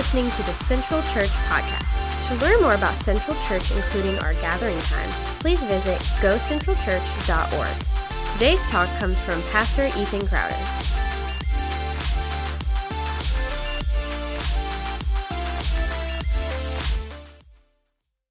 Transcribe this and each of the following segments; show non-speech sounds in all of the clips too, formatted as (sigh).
listening to the Central Church Podcast. To learn more about Central Church, including our gathering times, please visit gocentralchurch.org. Today's talk comes from Pastor Ethan Crowder.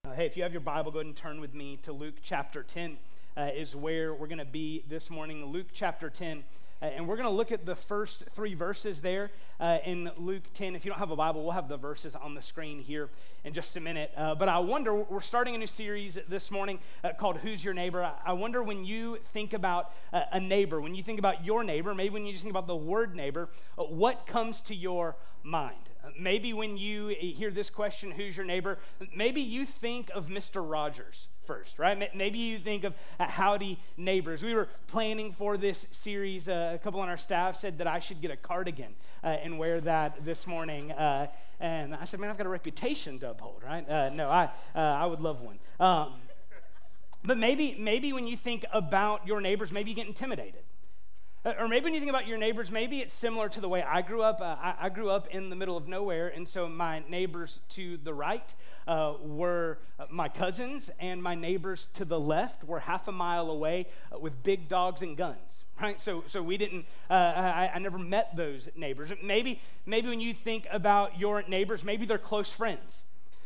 Uh, hey, if you have your Bible, go ahead and turn with me to Luke chapter 10, uh, is where we're going to be this morning. Luke chapter 10. Uh, and we're going to look at the first three verses there uh, in Luke 10. If you don't have a Bible, we'll have the verses on the screen here in just a minute. Uh, but I wonder, we're starting a new series this morning uh, called Who's Your Neighbor? I wonder when you think about uh, a neighbor, when you think about your neighbor, maybe when you just think about the word neighbor, uh, what comes to your mind? Maybe when you hear this question, who's your neighbor? Maybe you think of Mr. Rogers first, right? Maybe you think of howdy neighbors. We were planning for this series. Uh, a couple on our staff said that I should get a cardigan uh, and wear that this morning. Uh, and I said, man, I've got a reputation to uphold, right? Uh, no, I, uh, I would love one. Um, but maybe, maybe when you think about your neighbors, maybe you get intimidated. Uh, or maybe when you think about your neighbors, maybe it's similar to the way I grew up. Uh, I, I, grew up in the middle of nowhere, and so my neighbors to the right uh, were uh, my cousins, and my neighbors to the left were half a mile away uh, with big dogs and guns. Right, so so we didn't. Uh, I, I never met those neighbors. Maybe maybe when you think about your neighbors, maybe they're close friends.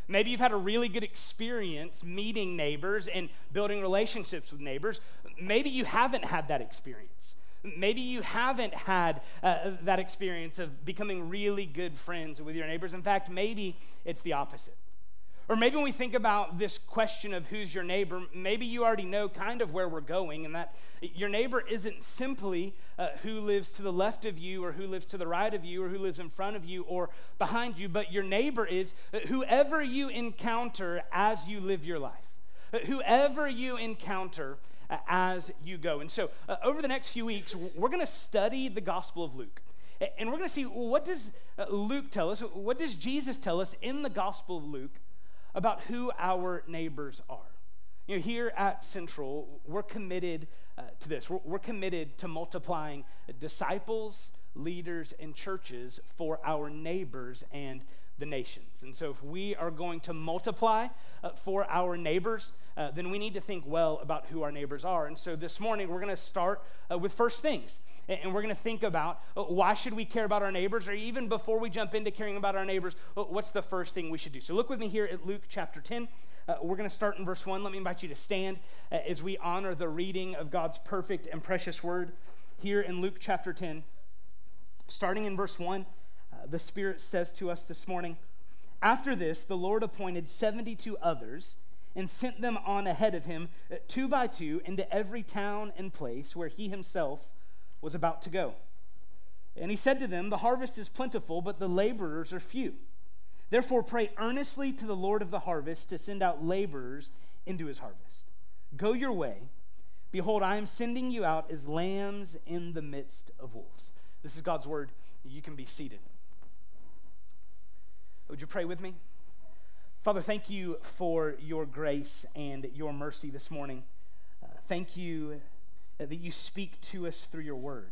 Maybe you've had a really good experience meeting neighbors and building relationships with neighbors. Maybe you haven't had that experience. Maybe you haven't had uh, that experience of becoming really good friends with your neighbors. In fact, maybe it's the opposite. Or maybe when we think about this question of who's your neighbor, maybe you already know kind of where we're going, and that your neighbor isn't simply uh, who lives to the left of you, or who lives to the right of you, or who lives in front of you, or behind you, but your neighbor is whoever you encounter as you live your life. Whoever you encounter uh, as you go. And so, uh, over the next few weeks, we're going to study the Gospel of Luke. And we're going to see what does uh, Luke tell us? What does Jesus tell us in the Gospel of Luke about who our neighbors are? You know, here at Central, we're committed uh, to this. We're, we're committed to multiplying disciples, leaders, and churches for our neighbors and the nations. And so, if we are going to multiply uh, for our neighbors, uh, then we need to think well about who our neighbors are. And so, this morning, we're going to start uh, with first things. And we're going to think about uh, why should we care about our neighbors, or even before we jump into caring about our neighbors, uh, what's the first thing we should do? So, look with me here at Luke chapter 10. Uh, we're going to start in verse 1. Let me invite you to stand as we honor the reading of God's perfect and precious word here in Luke chapter 10. Starting in verse 1 the Spirit says to us this morning. After this, the Lord appointed 72 others and sent them on ahead of him, uh, two by two, into every town and place where he himself was about to go. And he said to them, The harvest is plentiful, but the laborers are few. Therefore, pray earnestly to the Lord of the harvest to send out laborers into his harvest. Go your way. Behold, I am sending you out as lambs in the midst of wolves. This is God's word. You can be seated. Would you pray with me? Father, thank you for your grace and your mercy this morning. Uh, thank you that you speak to us through your word.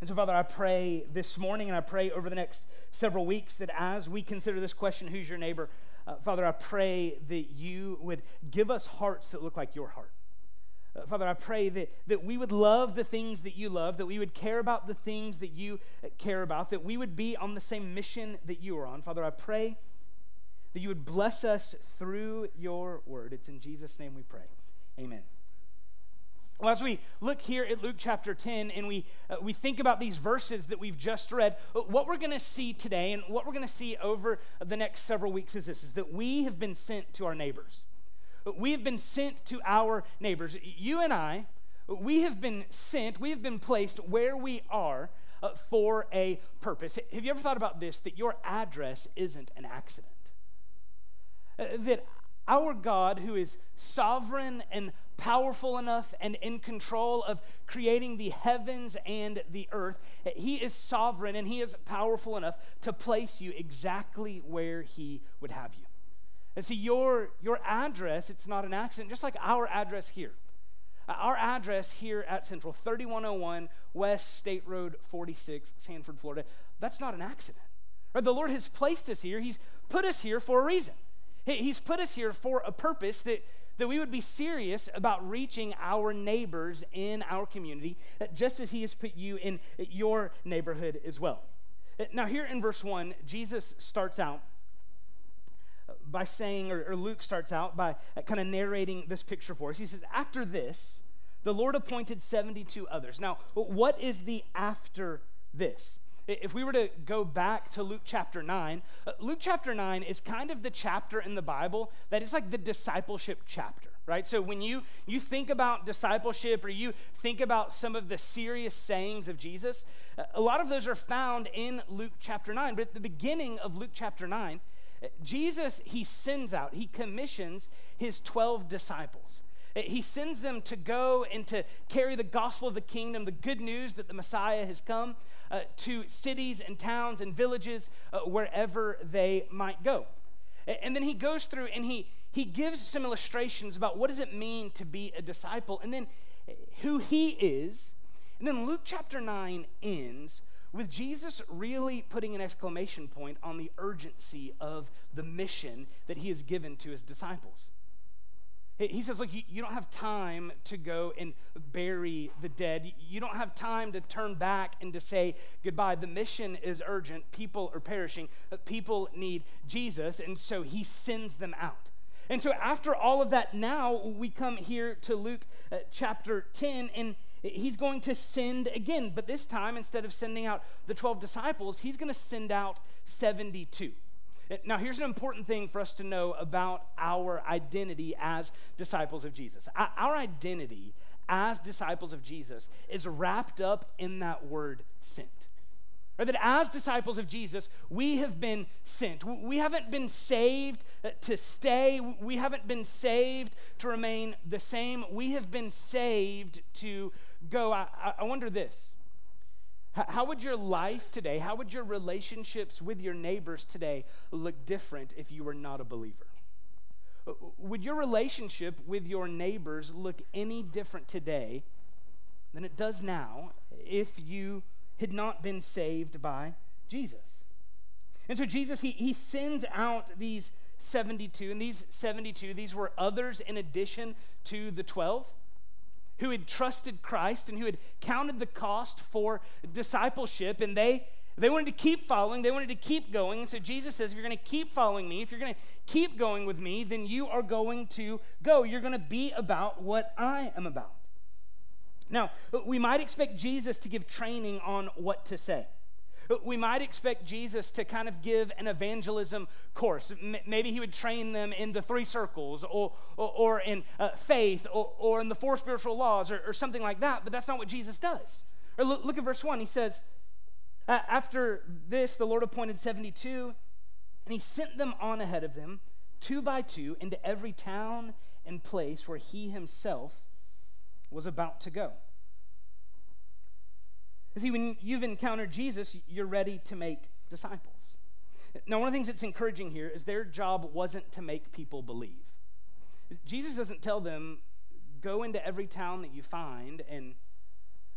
And so, Father, I pray this morning and I pray over the next several weeks that as we consider this question, who's your neighbor? Uh, Father, I pray that you would give us hearts that look like your heart. Uh, Father, I pray that, that we would love the things that you love, that we would care about the things that you uh, care about, that we would be on the same mission that you are on. Father, I pray that you would bless us through your word. It's in Jesus' name we pray. Amen. Well, as we look here at Luke chapter 10 and we, uh, we think about these verses that we've just read, uh, what we're going to see today and what we're going to see over the next several weeks is this is that we have been sent to our neighbors. We have been sent to our neighbors. You and I, we have been sent, we have been placed where we are uh, for a purpose. Have you ever thought about this that your address isn't an accident? Uh, that our God, who is sovereign and powerful enough and in control of creating the heavens and the earth, He is sovereign and He is powerful enough to place you exactly where He would have you. And see, your, your address, it's not an accident, just like our address here. Uh, our address here at Central, 3101 West State Road 46, Sanford, Florida, that's not an accident. Or the Lord has placed us here. He's put us here for a reason. He's put us here for a purpose that, that we would be serious about reaching our neighbors in our community, uh, just as He has put you in your neighborhood as well. Uh, now, here in verse 1, Jesus starts out by saying, or, or Luke starts out by kind of narrating this picture for us. He says, After this, the Lord appointed 72 others. Now, what is the after this? If we were to go back to Luke chapter 9, uh, Luke chapter 9 is kind of the chapter in the Bible that is like the discipleship chapter, right? So when you you think about discipleship or you think about some of the serious sayings of Jesus, uh, a lot of those are found in Luke chapter 9. But at the beginning of Luke chapter 9, uh, Jesus he sends out, he commissions his 12 disciples. He sends them to go and to carry the gospel of the kingdom, the good news that the Messiah has come uh, to cities and towns and villages uh, wherever they might go. And then he goes through and he, he gives some illustrations about what does it mean to be a disciple and then who he is. And then Luke chapter 9 ends with Jesus really putting an exclamation point on the urgency of the mission that he has given to his disciples. He says, Look, you, don't have time to go and bury the dead. You don't have time to turn back and to say goodbye. The mission is urgent. People are perishing. People need Jesus. And so he sends them out. And so, after all of that, now we come here to Luke uh, chapter 10, and he's going to send again. But this time, instead of sending out the 12 disciples, he's going to send out 72. Now, here's an important thing for us to know about our identity as disciples of Jesus. Our identity as disciples of Jesus is wrapped up in that word sent. Or that as disciples of Jesus, we have been sent. We haven't been saved uh, to stay. We haven't been saved to remain the same. We have been saved to go. I, I wonder this how would your life today, how would your relationships with your neighbors today look different if you were not a believer? Uh, would your relationship with your neighbors look any different today than it does now if you had not been saved by Jesus? And so Jesus, he, he sends out these 72, and these 72, these were others in addition to the 12 who had trusted Christ and who had counted the cost for discipleship, and they they wanted to keep following, they wanted to keep going. And so Jesus says, if you're going to keep following me, if you're going to keep going with me, then you are going to go. You're going to be about what I am about. Now, we might expect Jesus to give training on what to say we might expect Jesus to kind of give an evangelism course. M- maybe he would train them in the three circles or, or, or in uh, faith or, or in the four spiritual laws or, or, something like that, but that's not what Jesus does. Or look, look at verse 1. He says, After this, the Lord appointed 72, and he sent them on ahead of them, two by two, into every town and place where he himself was about to go. See, when you've encountered Jesus, you're ready to make disciples. Now, one of the things that's encouraging here is their job wasn't to make people believe. Jesus doesn't tell them, go into every town that you find and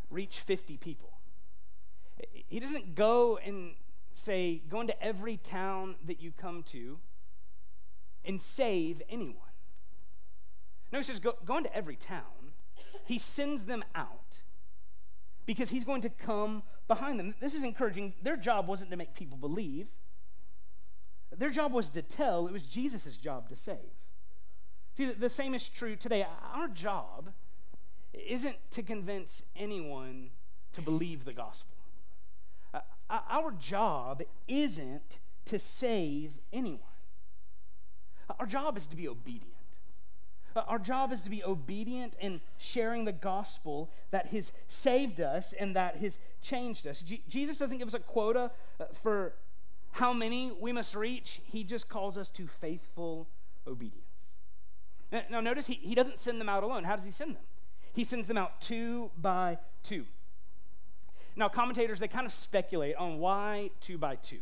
reach 50 people. He doesn't go and say, go into every town that you come to and save anyone. No, he says, go, go into every town. He sends them out because he's going to come behind them. This is encouraging. Their job wasn't to make people believe, their job was to tell. It was Jesus' job to save. See, the same is true today. Our job isn't to convince anyone to believe the gospel. Uh, our job isn't to save anyone. Our job is to be obedient. Uh, our job is to be obedient in sharing the gospel that has saved us and that has changed us. G- Jesus doesn't give us a quota uh, for how many we must reach, He just calls us to faithful obedience. Now, now notice he, he doesn't send them out alone. How does He send them? He sends them out two by two. Now, commentators, they kind of speculate on why two by two.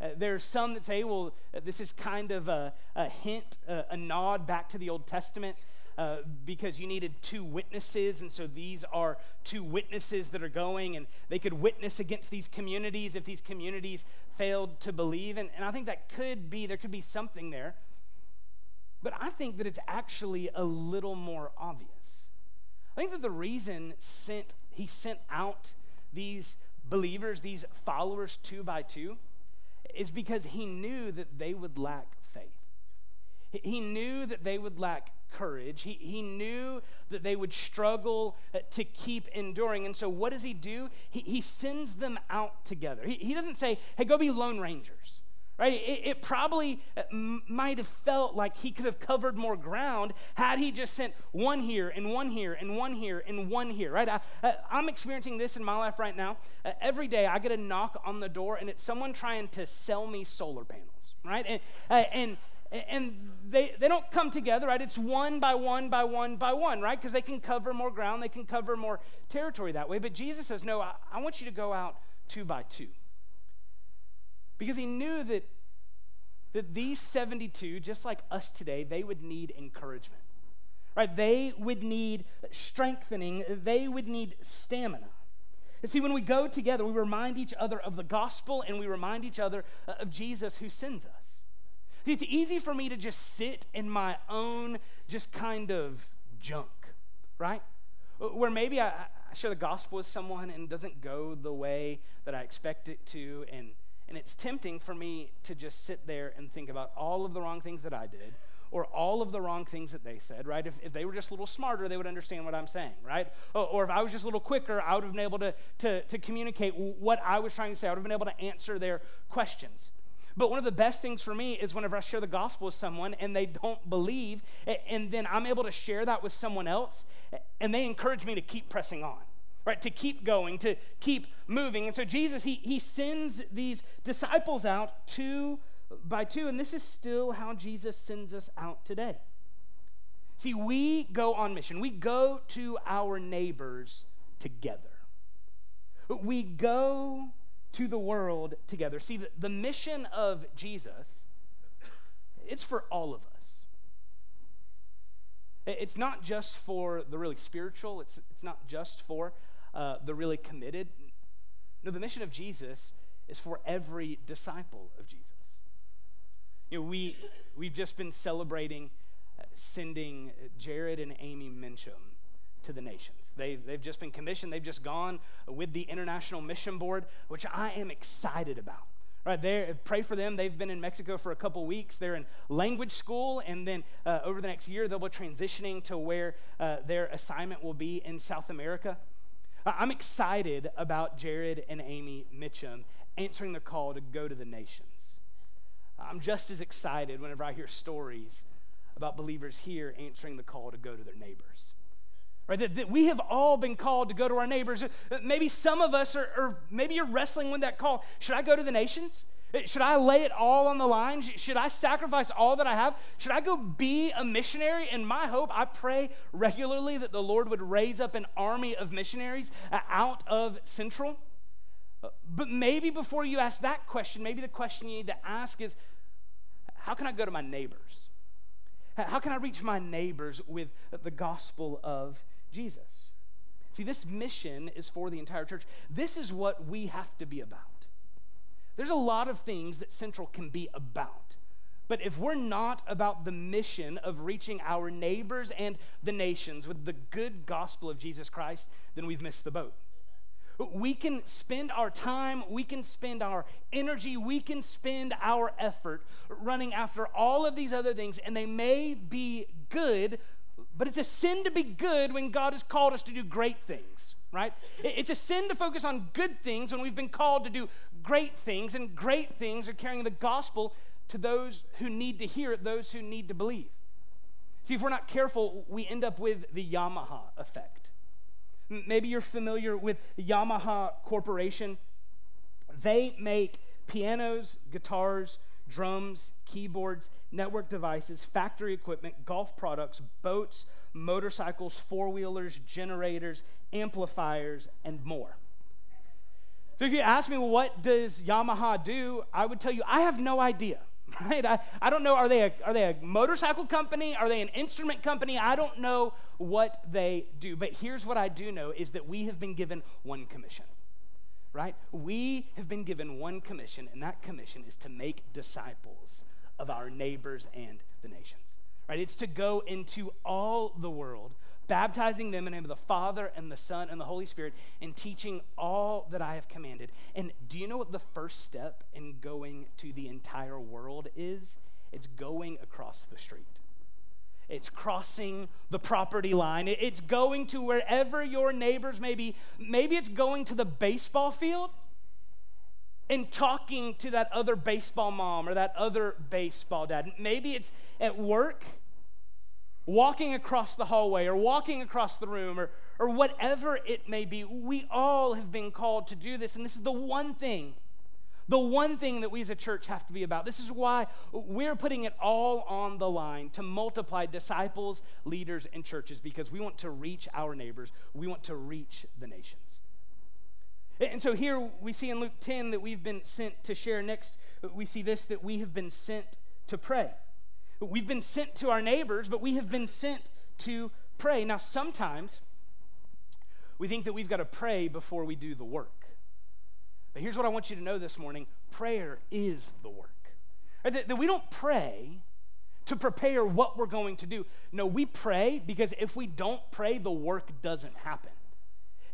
Uh, there are some that say, well, uh, this is kind of a, a hint, a nod back to the Old Testament. uh, because you needed two witnesses. And so these are two witnesses that are going, and they could witness against these communities if these communities failed to believe. And, and I think that could be, there could be something there. But I think that it's actually a little more obvious. I think that the reason sent, he sent out these believers, these followers two by two, is because he knew that they would lack faith. He knew that they would lack courage. He, he knew that they would struggle uh, to keep enduring. And so, what does he do? He, he sends them out together. He, he doesn't say, hey, go be lone rangers right? It, it probably uh, might have felt like he could have covered more ground had he just sent one here and one here and one here and one here, right? I, am uh, experiencing this in my life right now. Uh, every day I get a knock on the door and it's someone trying to sell me solar panels, right? And, uh, and and they, they don't come together, right? It's one by one by one by one, right? Because they can cover more ground, they can cover more territory that way. But Jesus says, No, I, I want you to go out two by two. Because he knew that, that these 72, just like us today, they would need encouragement. Right? They would need strengthening, they would need stamina. And see, when we go together, we remind each other of the gospel and we remind each other uh, of Jesus who sends us. See, it's easy for me to just sit in my own, just kind of junk, right? Where maybe I, I share the gospel with someone and it doesn't go the way that I expect it to, and and it's tempting for me to just sit there and think about all of the wrong things that I did or all of the wrong things that they said, right? If, if they were just a little smarter, they would understand what I'm saying, right? Or, or, if I was just a little quicker, I would have been able to, to, to communicate what I was trying to say. I would have been able to answer their questions. But one of the best things for me is whenever I share the gospel with someone and they don't believe, and then I'm able to share that with someone else, and they encourage me to keep pressing on right? To keep going, to keep moving. And so Jesus, he, he sends these disciples out two by two, and this is still how Jesus sends us out today. See, we go on mission, we go to our neighbors together. We go to the world together. See, the, the mission of Jesus, it's for all of us. It's not just for the really spiritual, it's, it's not just for uh, the really committed. No, the mission of Jesus is for every disciple of Jesus. You know, we, we've just been celebrating uh, sending Jared and Amy Mincham to the nations. They've, they've just been commissioned, they've just gone with the International Mission Board, which I am excited about. Right there, pray for them. They've been in Mexico for a couple weeks. They're in language school, and then uh, over the next year, they'll be transitioning to where uh, their assignment will be in South America. I'm excited about Jared and Amy Mitchum answering the call to go to the nations. I'm just as excited whenever I hear stories about believers here answering the call to go to their neighbors. Right? That, that we have all been called to go to our neighbors. Uh, maybe some of us are, or maybe you're wrestling with that call. Should I go to the nations? Should I lay it all on the line? Should I sacrifice all that I have? Should I go be a missionary? And my hope, I pray regularly that the Lord would raise up an army of missionaries uh, out of Central. Uh, but maybe before you ask that question, maybe the question you need to ask is how can I go to my neighbors? How can I reach my neighbors with the gospel of Jesus? See, this mission is for the entire church. This is what we have to be about. There's a lot of things that Central can be about. But if we're not about the mission of reaching our neighbors and the nations with the good gospel of Jesus Christ, then we've missed the boat. We can spend our time, we can spend our energy, we can spend our effort running after all of these other things, and they may be good, but it's a sin to be good when God has called us to do great things, right? It's a sin to focus on good things when we've been called to do great things, and great things are carrying the gospel to those who need to hear it, those who need to believe. See, if we're not careful, we end up with the Yamaha effect. Maybe you're familiar with Yamaha Corporation. They make pianos, guitars, drums, keyboards, network devices, factory equipment, golf products, boats, motorcycles, four wheelers, generators, amplifiers, and more. So if you ask me, well, what does Yamaha do? I would tell you, I have no idea. (laughs) right? I, I don't know, are they, a, are they a motorcycle company? Are they an instrument company? I don't know what they do. But here's what I do know is that we have been given one commission, right? We have been given one commission, and that commission is to make disciples of our neighbors and the nations, right? It's to go into all the world baptizing them in the name of the Father and the Son and the Holy Spirit, and teaching all that I have commanded. And do you know what the first step in going to the entire world is? It's going across the street. It's crossing the property line. It's going to wherever your neighbors may be. Maybe it's going to the baseball field and talking to that other baseball mom or that other baseball dad. Maybe it's at work walking across the hallway or walking across the room or, or whatever it may be. We all have been called to do this. And this is the one thing, the one thing that we as a church have to be about. This is why we're putting it all on the line to multiply disciples, leaders, and churches because we want to reach our neighbors, we want to reach the nations. And so here we see in Luke 10 that we've been sent to share. Next, we see this that we have been sent to pray. We've been sent to our neighbors, but we have been sent to pray. Now, sometimes we think that we've got to pray before we do the work. But here's what I want you to know this morning prayer is the work. That, that we don't pray to prepare what we're going to do. No, we pray because if we don't pray, the work doesn't happen.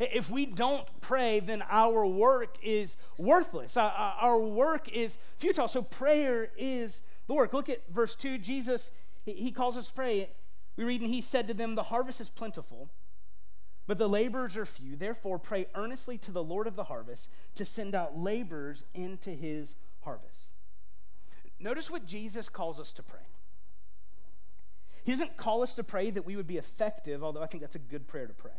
If we don't pray, then our work is worthless. Uh, uh, our work is futile. So prayer is the work. Look at verse 2. Jesus, he calls us pray. We read, and he said to them, The harvest is plentiful, but the laborers are few. Therefore, pray earnestly to the Lord of the harvest to send out laborers into his harvest. Notice what Jesus calls us to pray. He doesn't call us to pray that we would be effective, although I think that's a good prayer to pray.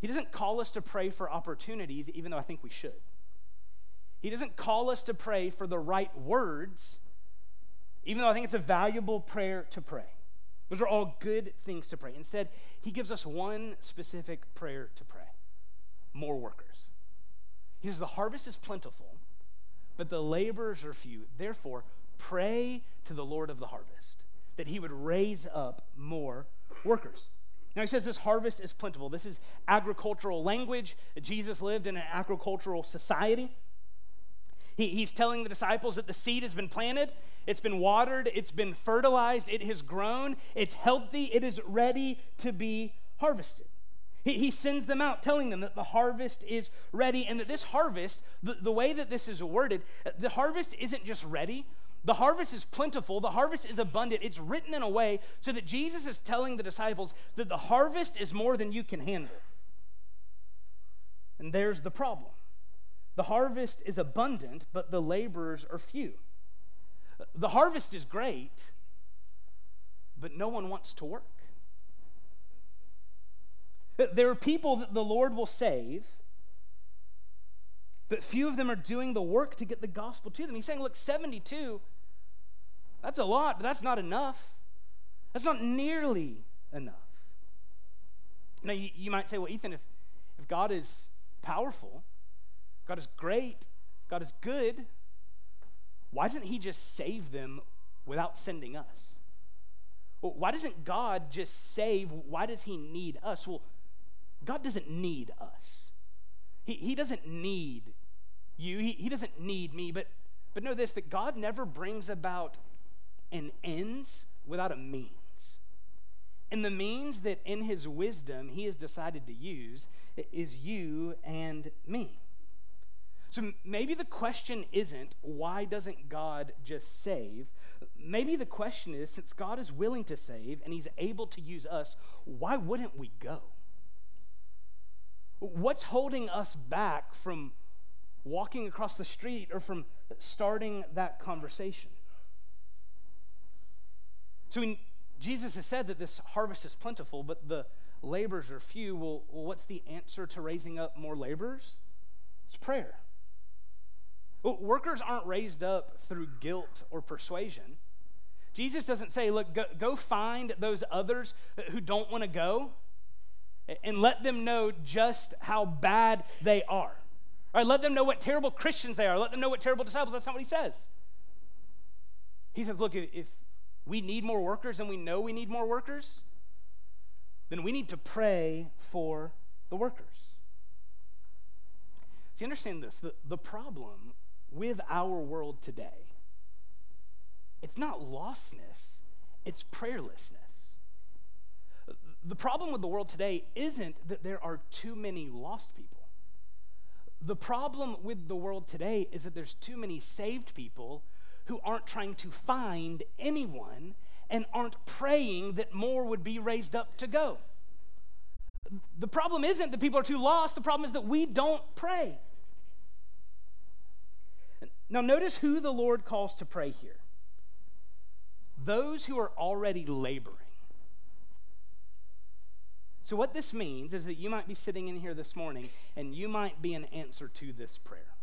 He doesn't call us to pray for opportunities, even though I think we should. He doesn't call us to pray for the right words, even though I think it's a valuable prayer to pray. Those are all good things to pray. Instead, he gives us one specific prayer to pray more workers. He says, The harvest is plentiful, but the laborers are few. Therefore, pray to the Lord of the harvest that he would raise up more workers. Now, he says this harvest is plentiful. This is agricultural language. Jesus lived in an agricultural society. He, he's telling the disciples that the seed has been planted, it's been watered, it's been fertilized, it has grown, it's healthy, it is ready to be harvested. He, he sends them out telling them that the harvest is ready and that this harvest, the, the way that this is worded, the harvest isn't just ready, the harvest is plentiful, the harvest is abundant. It's written in a way so that Jesus is telling the disciples that the harvest is more than you can handle. And there's the problem. The harvest is abundant, but the laborers are few. The harvest is great, but no one wants to work. There are people that the Lord will save, but few of them are doing the work to get the gospel to them. He's saying, look, 72, that's a lot, but that's not enough. That's not nearly enough. Now, you, you might say, well, Ethan, if, if God is powerful, God is great, God is good. Why doesn't He just save them without sending us? Well, why doesn't God just save? Why does He need us? Well, God doesn't need us. He, he doesn't need you. He, he doesn't need me. But, but know this that God never brings about an ends without a means. And the means that in His wisdom He has decided to use is you and me. So maybe the question isn't, why doesn't God just save? Maybe the question is, since God is willing to save and he's able to use us, why wouldn't we go? What's holding us back from walking across the street or from starting that conversation? So when Jesus has said that this harvest is plentiful, but the laborers are few. Well, well, what's the answer to raising up more laborers? It's prayer. Workers aren't raised up through guilt or persuasion. Jesus doesn't say, look, go, go find those others who don't want to go and let them know just how bad they are. Right, let them know what terrible Christians they are. Let them know what terrible disciples. That's not what he says. He says, look, if we need more workers and we know we need more workers, then we need to pray for the workers. See, understand this the, the problem with our world today, it's not lostness, it's prayerlessness. The problem with the world today isn't that there are too many lost people. The problem with the world today is that there's too many saved people who aren't trying to find anyone and aren't praying that more would be raised up to go. The problem isn't that people are too lost, the problem is that we don't pray. Now, notice who the Lord calls to pray here those who are already laboring. So, what this means is that you might be sitting in here this morning and you might be an answer to this prayer.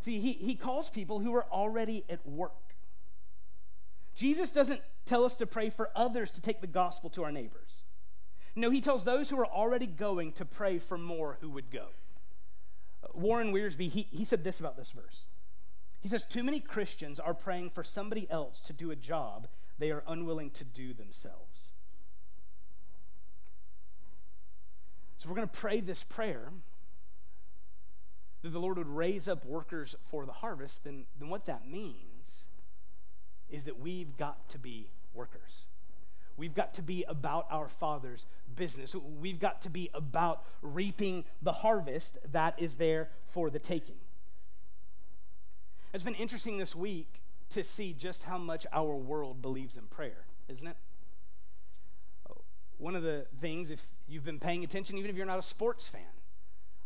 See, he, he calls people who are already at work. Jesus doesn't tell us to pray for others to take the gospel to our neighbors. No, he tells those who are already going to pray for more who would go. Warren Wiersbe, he, he said this about this verse. He says, Too many Christians are praying for somebody else to do a job they are unwilling to do themselves. So if we're going to pray this prayer that the Lord would raise up workers for the harvest, then, then what that means is that we've got to be workers. We've got to be about our Father's business. We've got to be about reaping the harvest that is there for the taking. It's been interesting this week to see just how much our world believes in prayer, isn't it? One of the things, if you've been paying attention, even if you're not a sports fan,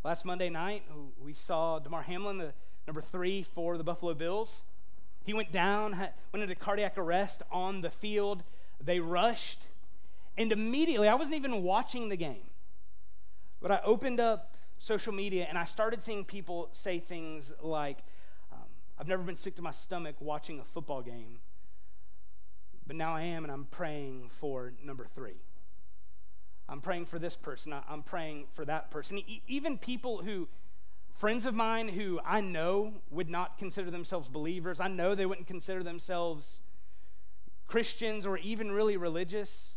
last Monday night we saw Damar Hamlin, the number three for the Buffalo Bills. He went down, went into cardiac arrest on the field. They rushed, and immediately, I wasn't even watching the game, but I opened up social media and I started seeing people say things like, um, I've never been sick to my stomach watching a football game, but now I am, and I'm praying for number three. I'm praying for this person. I'm praying for that person. Even people who, friends of mine who I know would not consider themselves believers, I know they wouldn't consider themselves Christians or even really religious,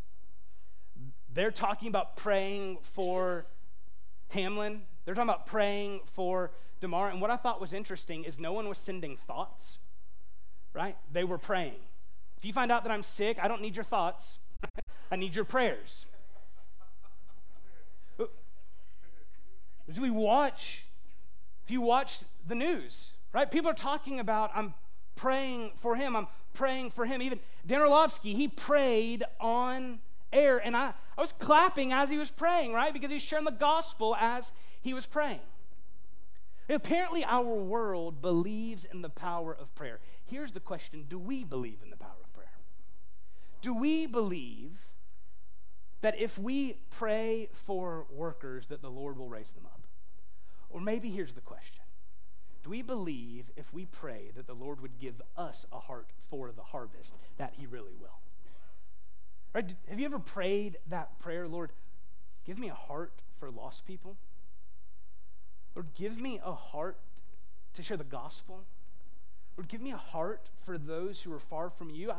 they're talking about praying for Hamlin. They're talking about praying for Damar. And what I thought was interesting is no one was sending thoughts, right? They were praying. If you find out that I'm sick, I don't need your thoughts, I need your prayers. As we watch, if you watch the news, right? People are talking about, I'm praying for him. I'm praying for him. Even Dan Orlovsky, he prayed on air, and I, I was clapping as he was praying, right? Because he's sharing the gospel as he was praying. Apparently, our world believes in the power of prayer. Here's the question Do we believe in the power of prayer? Do we believe that if we pray for workers, that the Lord will raise them up? Or maybe here's the question Do we believe if we pray that the Lord would give us a heart for the harvest, that He really will? Right? Have you ever prayed that prayer, Lord, give me a heart for lost people? Lord, give me a heart to share the gospel. Lord, give me a heart for those who are far from you. I,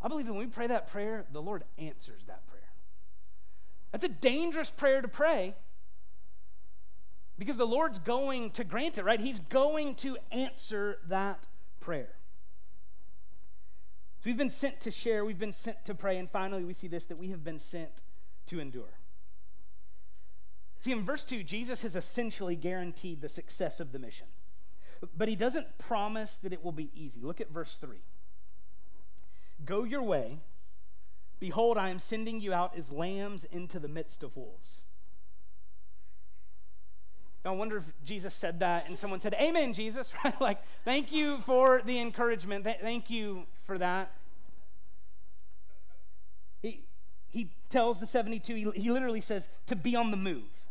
I believe that when we pray that prayer, the Lord answers that prayer. That's a dangerous prayer to pray because the Lord's going to grant it, right? He's going to answer that prayer. So we've been sent to share, we've been sent to pray, and finally we see this that we have been sent to endure. See, in verse 2, Jesus has essentially guaranteed the success of the mission, but he doesn't promise that it will be easy. Look at verse 3. Go your way. Behold, I am sending you out as lambs into the midst of wolves. I wonder if Jesus said that and someone said, Amen, Jesus, (laughs) right? Like, thank you for the encouragement. Th- thank you for that. He, he tells the 72, he, he literally says, to be on the move.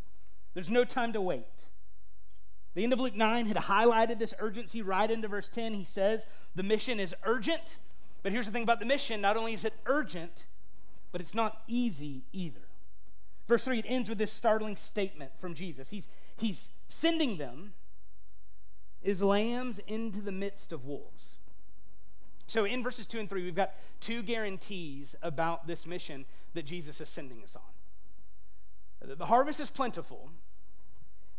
There's no time to wait. The end of Luke 9 had highlighted this urgency right into verse 10. He says, the mission is urgent. But here's the thing about the mission not only is it urgent, but it's not easy either. Verse 3, it ends with this startling statement from Jesus. He's, he's sending them as lambs into the midst of wolves. So in verses 2 and 3, we've got two guarantees about this mission that Jesus is sending us on. The harvest is plentiful,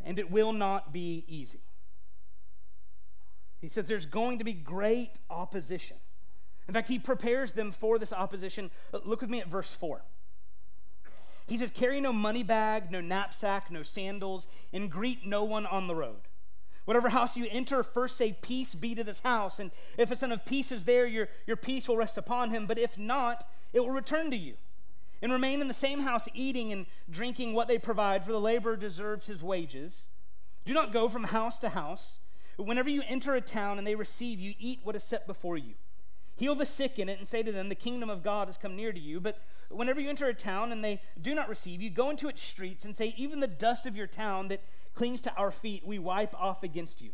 and it will not be easy. He says there's going to be great opposition. In fact, he prepares them for this opposition. Look with me at verse 4. He says, Carry no money bag, no knapsack, no sandals, and greet no one on the road. Whatever house you enter, first say, Peace be to this house. And if a son of peace is there, your, your peace will rest upon him. But if not, it will return to you. And remain in the same house, eating and drinking what they provide, for the laborer deserves his wages. Do not go from house to house. But whenever you enter a town and they receive you, eat what is set before you. Heal the sick in it and say to them, The kingdom of God has come near to you. But whenever you enter a town and they do not receive you, go into its streets and say, Even the dust of your town that clings to our feet, we wipe off against you.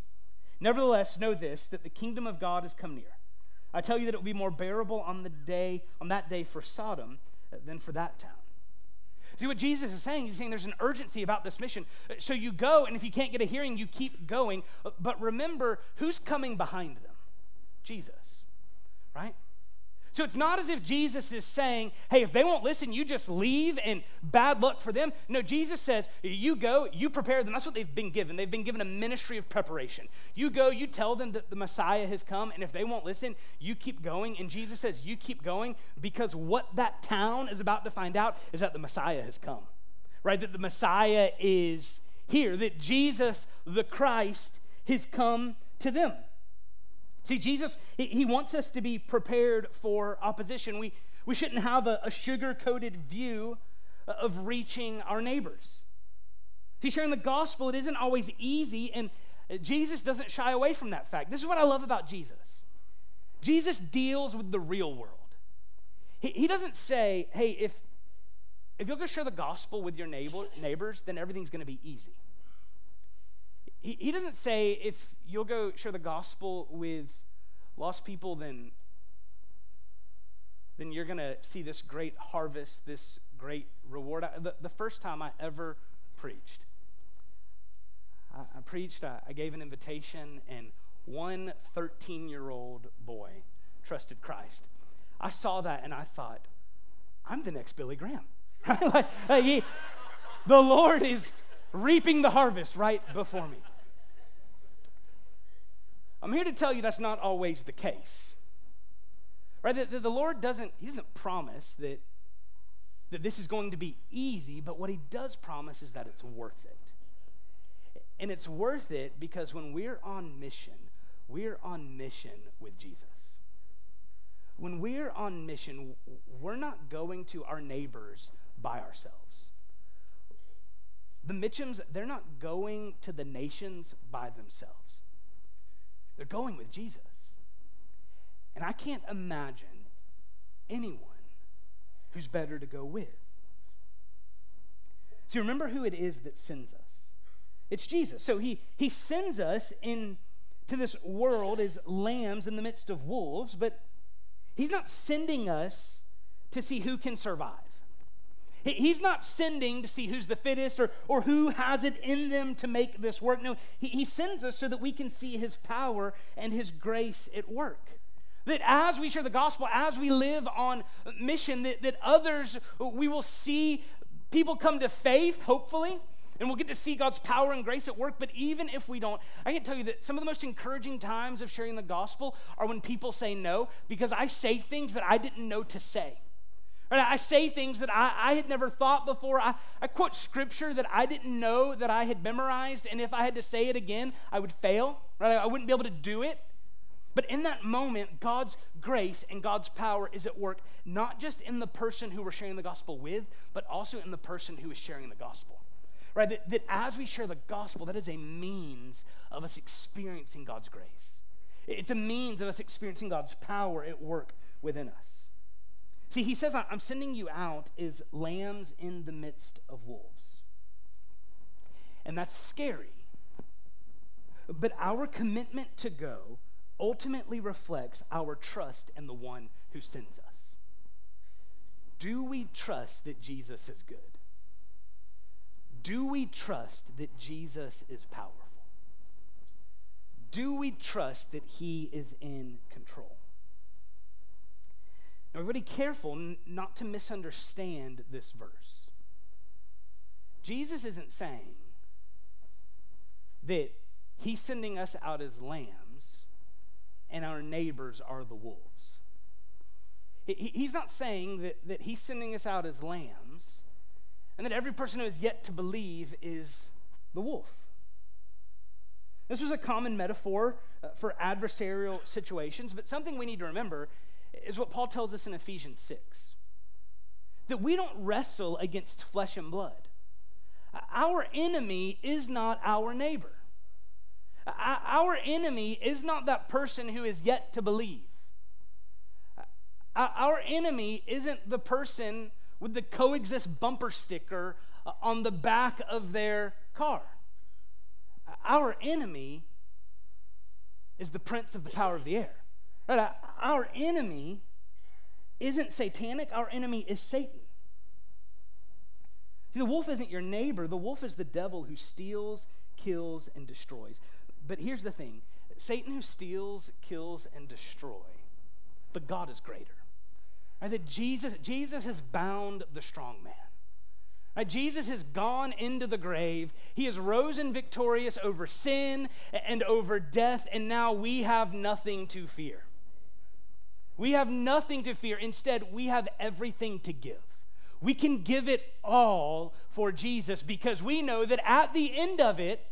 Nevertheless, know this that the kingdom of God has come near. I tell you that it will be more bearable on the day on that day for Sodom than for that town. See what Jesus is saying? He's saying there's an urgency about this mission. So you go, and if you can't get a hearing, you keep going. But remember, who's coming behind them? Jesus, right? So it's not as if Jesus is saying, hey, if they won't listen, you just leave and bad luck for them. No, Jesus says, you go, you prepare them. That's what they've been given. They've been given a ministry of preparation. You go, you tell them that the Messiah has come, and if they won't listen, you keep going. And Jesus says, you keep going because what that town is about to find out is that the Messiah has come, right? That the Messiah is here, that Jesus, the Christ, has come to them. See, Jesus, he wants us to be prepared for opposition. We, we shouldn't have a, a sugar coated view of reaching our neighbors. See, sharing the gospel, it isn't always easy, and Jesus doesn't shy away from that fact. This is what I love about Jesus Jesus deals with the real world. He, he doesn't say, hey, if, if you'll go share the gospel with your neighbor, neighbors, then everything's going to be easy. He, he doesn't say if you'll go share the gospel with lost people, then, then you're going to see this great harvest, this great reward. I, the, the first time I ever preached, I, I preached, I, I gave an invitation, and one 13 year old boy trusted Christ. I saw that and I thought, I'm the next Billy Graham. (laughs) like, like he, the Lord is reaping the harvest right before me. I'm here to tell you that's not always the case. Right? The, the, the, Lord doesn't, He doesn't promise that, that this is going to be easy, but what He does promise is that it's worth it. And it's worth it because when we're on mission, we're on mission with Jesus. When we're on mission, we're not going to our neighbors by ourselves. The Mitchums, they're not going to the nations by themselves. They're going with Jesus. And I can't imagine anyone who's better to go with. See, remember who it is that sends us. It's Jesus. So he, he sends us into this world as lambs in the midst of wolves, but he's not sending us to see who can survive. He's not sending to see who's the fittest or, or who has it in them to make this work. No, he, he sends us so that we can see his power and his grace at work. That as we share the gospel, as we live on mission, that, that others, we will see people come to faith, hopefully, and we'll get to see God's power and grace at work. But even if we don't, I can tell you that some of the most encouraging times of sharing the gospel are when people say no, because I say things that I didn't know to say. Right? I say things that I, I had never thought before. I, I quote scripture that I didn't know that I had memorized, and if I had to say it again, I would fail. Right? I wouldn't be able to do it. But in that moment, God's grace and God's power is at work, not just in the person who we're sharing the gospel with, but also in the person who is sharing the gospel. Right? That, that as we share the gospel, that is a means of us experiencing God's grace. It's a means of us experiencing God's power at work within us. See, he says, I'm sending you out as lambs in the midst of wolves. And that's scary. But our commitment to go ultimately reflects our trust in the one who sends us. Do we trust that Jesus is good? Do we trust that Jesus is powerful? Do we trust that he is in control? Everybody careful n- not to misunderstand this verse. Jesus isn't saying that he's sending us out as lambs and our neighbors are the wolves. He, he's not saying that, that he's sending us out as lambs and that every person who is yet to believe is the wolf. This was a common metaphor uh, for adversarial situations, but something we need to remember is what Paul tells us in Ephesians 6 that we don't wrestle against flesh and blood. Our enemy is not our neighbor. Our enemy is not that person who is yet to believe. Our enemy isn't the person with the coexist bumper sticker uh, on the back of their car. Our enemy is the prince of the power of the air. Right? Our enemy isn't satanic, our enemy is Satan. See, the wolf isn't your neighbor, the wolf is the devil who steals, kills, and destroys. But here's the thing Satan who steals, kills, and destroys, but God is greater. Right? That Jesus, Jesus has bound the strong man. Right? Jesus has gone into the grave. He has risen victorious over sin and over death, and now we have nothing to fear. We have nothing to fear. Instead, we have everything to give. We can give it all for Jesus because we know that at the end of it,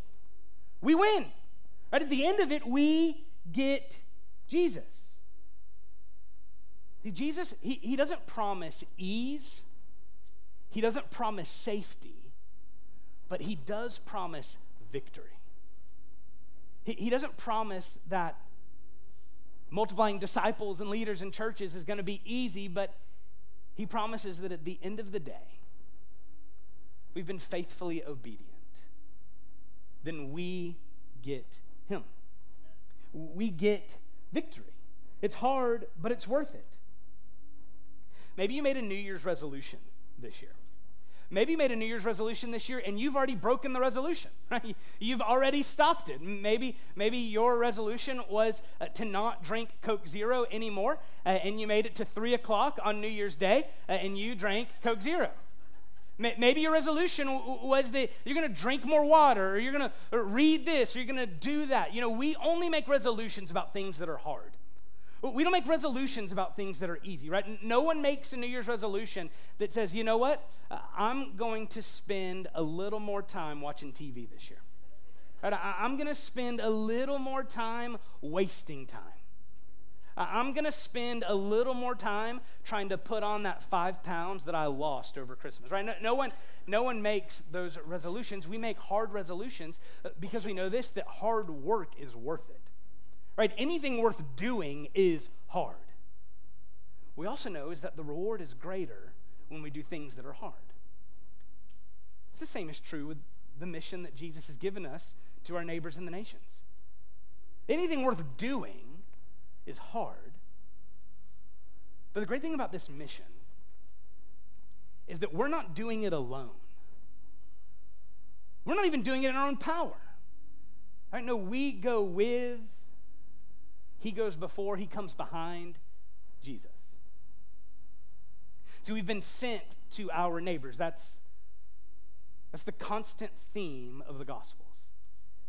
we win. Right? At the end of it, we get Jesus. See, Jesus, he, he doesn't promise ease, he doesn't promise safety, but he does promise victory. He, he doesn't promise that multiplying disciples and leaders in churches is going to be easy, but he promises that at the end of the day, we've been faithfully obedient, then we get him. We get victory. It's hard, but it's worth it. Maybe you made a New Year's resolution this year. Maybe you made a New Year's resolution this year and you've already broken the resolution, (laughs) right? You've already stopped it. Maybe, maybe your resolution was uh, to not drink Coke Zero anymore, uh, and you made it to three o'clock on New Year's Day uh, and you drank Coke Zero. Maybe your resolution was that you're going to drink more water, or you're going to read this, or you're going to do that. You know, we only make resolutions about things that are hard. We don't make resolutions about things that are easy, right? No one makes a New Year's resolution that says, you know what? Uh, I'm going to spend a little more time watching TV this year. Right? I'm going to spend a little more time wasting time. I'm going to spend a little more time trying to put on that five pounds that I lost over Christmas, right? No, no, one, no one makes those resolutions. We make hard resolutions uh, because we know this that hard work is worth it, right? Anything worth doing is hard. We also know is that the reward is greater when we do things that are hard. It's the same is true with the mission that Jesus has given us to our neighbors in the nations. Anything worth doing is hard. But the great thing about this mission is that we're not doing it alone. We're not even doing it in our own power. Right? No, we go with, He goes before, He comes behind Jesus. So we've been sent to our neighbors. That's, that's the constant theme of the Gospels,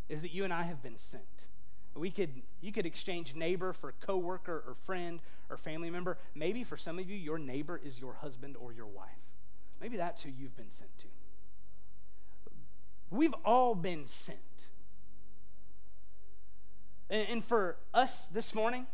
is that you and I have been sent. We could, you could exchange neighbor for coworker or friend or family member. Maybe for some of you, your neighbor is your husband or your wife. Maybe that's who you've been sent to. We've all been sent. And, for us this morning,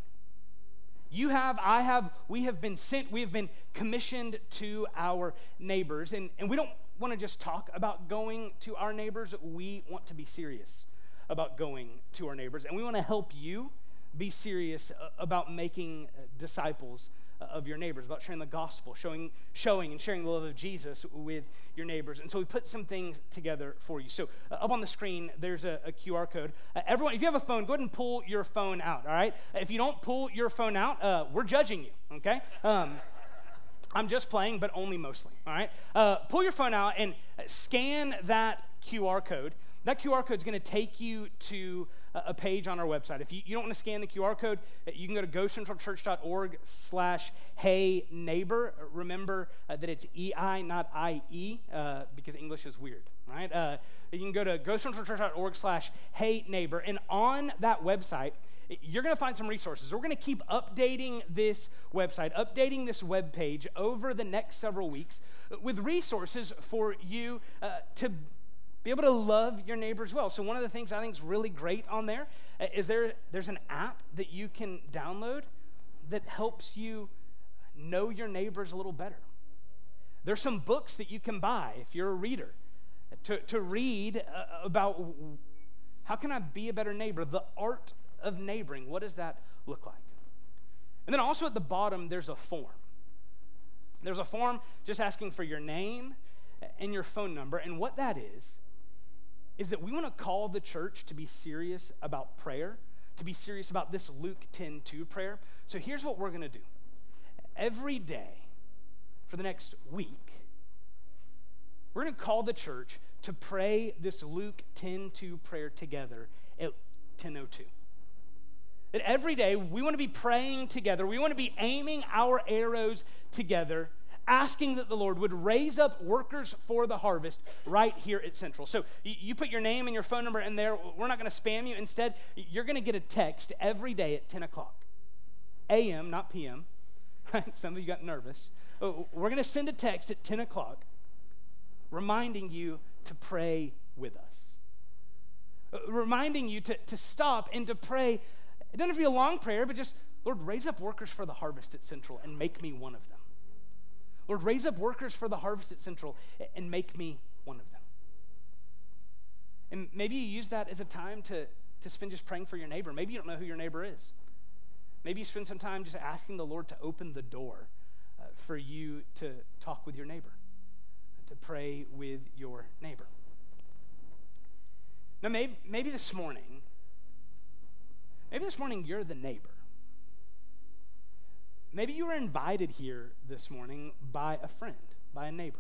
you have, I have, we have been sent, we have been commissioned to our neighbors. And, and we don't want to just talk about going to our neighbors, we want to be serious about going to our neighbors. And we want to help you be serious uh, about making uh, disciples of your neighbors, about sharing the gospel, showing, showing and sharing the love of Jesus with your neighbors. And so we put some things together for you. So uh, up on the screen, there's a, a QR code. Uh, everyone, if you have a phone, go ahead and pull your phone out, all right? If you don't pull your phone out, uh, we're judging you, okay? Um, I'm just playing, but only mostly, all right? pull your phone out and scan that QR code that QR code is going to take you to a page on our website. If you, you don't want to scan the QR code, uh, you can go to gocentralchurch.org slash hey neighbor. Remember uh, that it's E-I, not I-E, uh, because English is weird, right? Uh, you can go to gocentralchurch.org slash hey neighbor. And on that website, you're going to find some resources. We're going to keep updating this website, updating this web page over the next several weeks with resources for you uh, to be able to love your neighbors well. So one of the things I think is really great on there uh, there there's an app that you can download that helps you know your neighbors a little better. There's some books that you can buy if you're a reader to, to read uh, about how can I be a better neighbor? The art of neighboring. What does that look like? And then also at the bottom, there's a form. There's a form just asking for your name and your phone number. And what that is, is that we want to call the church to be serious about prayer, to be serious about this Luke 10 2 prayer. So here's what we're going to do every day for the next week, we're going to call the church to pray this Luke 10 2 prayer together at 1002. That every day we want to be praying together, we want to be aiming our arrows together asking that the Lord would raise up workers for the harvest right here at Central. So you, put your name and your phone number in there. We're not going to spam you. Instead, you're going to get a text every day at 10 o'clock, a.m., not p.m. (laughs) Some of you got nervous. Oh, we're going to send a text at 10 o'clock reminding you to pray with us, uh, reminding you to, to stop and to pray. It doesn't have to be a long prayer, but just, Lord, raise up workers for the harvest at Central and make me one of them. Lord, raise up workers for the harvest at Central and make me one of them. And maybe you use that as a time to, to spend just praying for your neighbor. Maybe you don't know who your neighbor is. Maybe you spend some time just asking the Lord to open the door uh, for you to talk with your neighbor, to pray with your neighbor. Now, maybe, maybe this morning, maybe this morning you're the neighbor. Maybe you were invited here this morning by a friend, by a neighbor.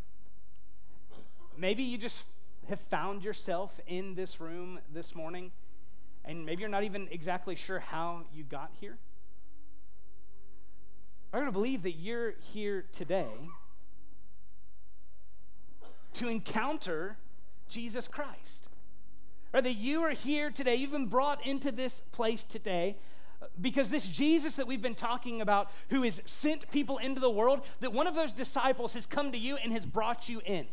Maybe you just have found yourself in this room this morning, and maybe you're not even exactly sure how you got here. I'm going to believe that you're here today to encounter Jesus Christ. Or that you are here today, you've been brought into this place today because this Jesus that we've been talking about, who has sent people into the world, that one of those disciples has come to you and has brought you in.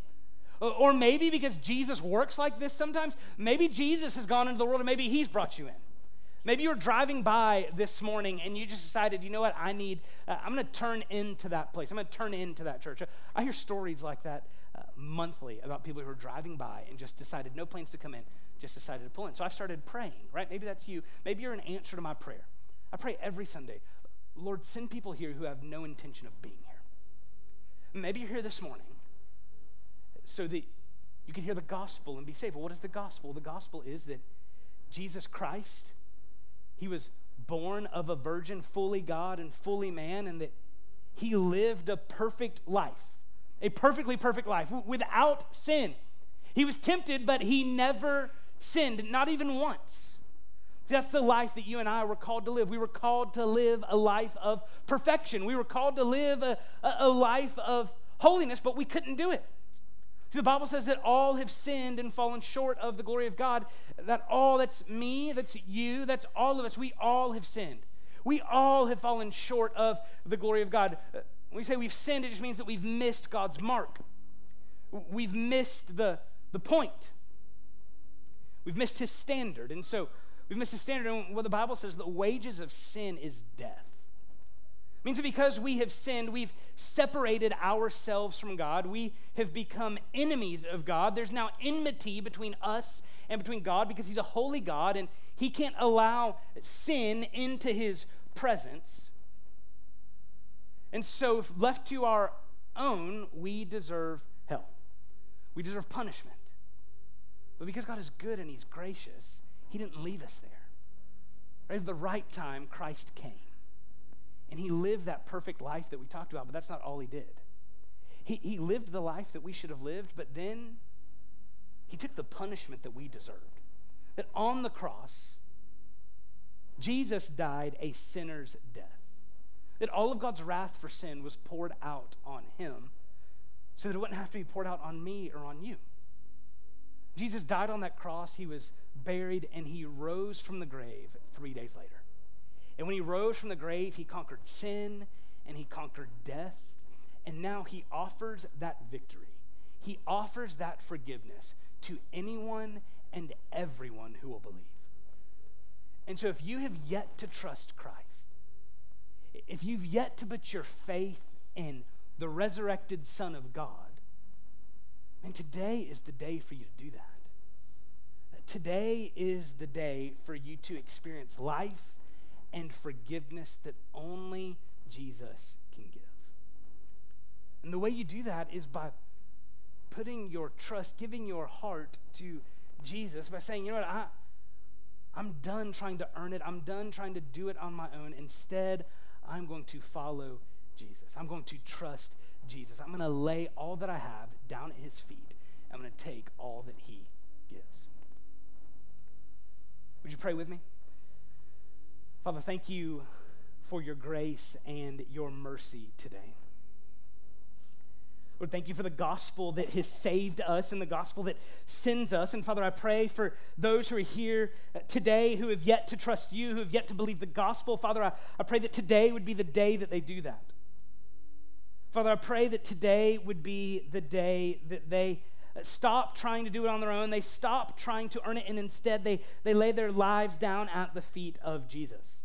Or maybe because Jesus works like this sometimes, maybe Jesus has gone into the world and maybe he's brought you in. Maybe you were driving by this morning and you just decided, you know what, I need, uh, I'm going to turn into that place. I'm going to turn into that church. I hear stories like that uh, monthly about people who are driving by and just decided no plans to come in, just decided to pull in. So I've started praying, right? Maybe that's you. Maybe you're an answer to my prayer. I pray every Sunday, Lord, send people here who have no intention of being here. Maybe you're here this morning so that you can hear the gospel and be saved. Well, what is the gospel? The gospel is that Jesus Christ, he was born of a virgin, fully God and fully man, and that he lived a perfect life, a perfectly perfect life without sin. He was tempted, but he never sinned, not even once. That's the life that you and I were called to live. We were called to live a life of perfection. We were called to live a, a, life of holiness, but we couldn't do it. See, the Bible says that all have sinned and fallen short of the glory of God. That all, that's me, that's you, that's all of us. We all have sinned. We all have fallen short of the glory of God. Uh, when we say we've sinned, it just means that we've missed God's mark. We've missed the, the point. We've missed his standard. And so We've missed the standard. And what the Bible says, the wages of sin is death. It means that because we have sinned, we've separated ourselves from God. We have become enemies of God. There's now enmity between us and between God because He's a holy God and He can't allow sin into His presence. And so, if left to our own, we deserve hell. We deserve punishment. But because God is good and He's gracious, he didn't leave us there. Right? At the right time, Christ came. And he lived that perfect life that we talked about, but that's not all he did. He, he lived the life that we should have lived, but then he took the punishment that we deserved. That on the cross, Jesus died a sinner's death. That all of God's wrath for sin was poured out on him so that it wouldn't have to be poured out on me or on you. Jesus died on that cross, he was buried, and he rose from the grave three days later. And when he rose from the grave, he conquered sin and he conquered death. And now he offers that victory. He offers that forgiveness to anyone and everyone who will believe. And so, if you have yet to trust Christ, if you've yet to put your faith in the resurrected Son of God, and today is the day for you to do that. Today is the day for you to experience life and forgiveness that only Jesus can give. And the way you do that is by putting your trust, giving your heart to Jesus, by saying, you know what, I, I'm done trying to earn it. I'm done trying to do it on my own. Instead, I'm going to follow Jesus. I'm going to trust Jesus. I'm going to lay all that I have down at his feet. I'm going to take all that he gives. Would you pray with me? Father, thank you for your grace and your mercy today. Lord, thank you for the gospel that has saved us and the gospel that sends us. And Father, I pray for those who are here today who have yet to trust you, who have yet to believe the gospel. Father, I, I pray that today would be the day that they do that. Father, I pray that today would be the day that they stop trying to do it on their own. They stop trying to earn it, and instead they, they lay their lives down at the feet of Jesus.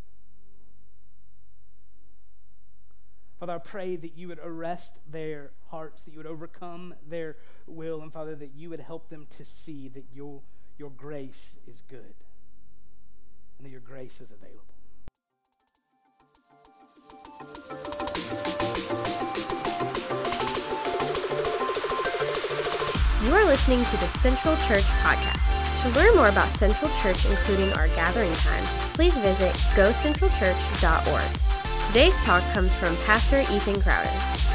Father, I pray that you would arrest their hearts, that you would overcome their will, and Father, that you would help them to see that your, your grace is good and that your grace is available. You are listening to the Central Church Podcast. To learn more about Central Church, including our gathering times, please visit gocentralchurch.org. Today's talk comes from Pastor Ethan Crowder.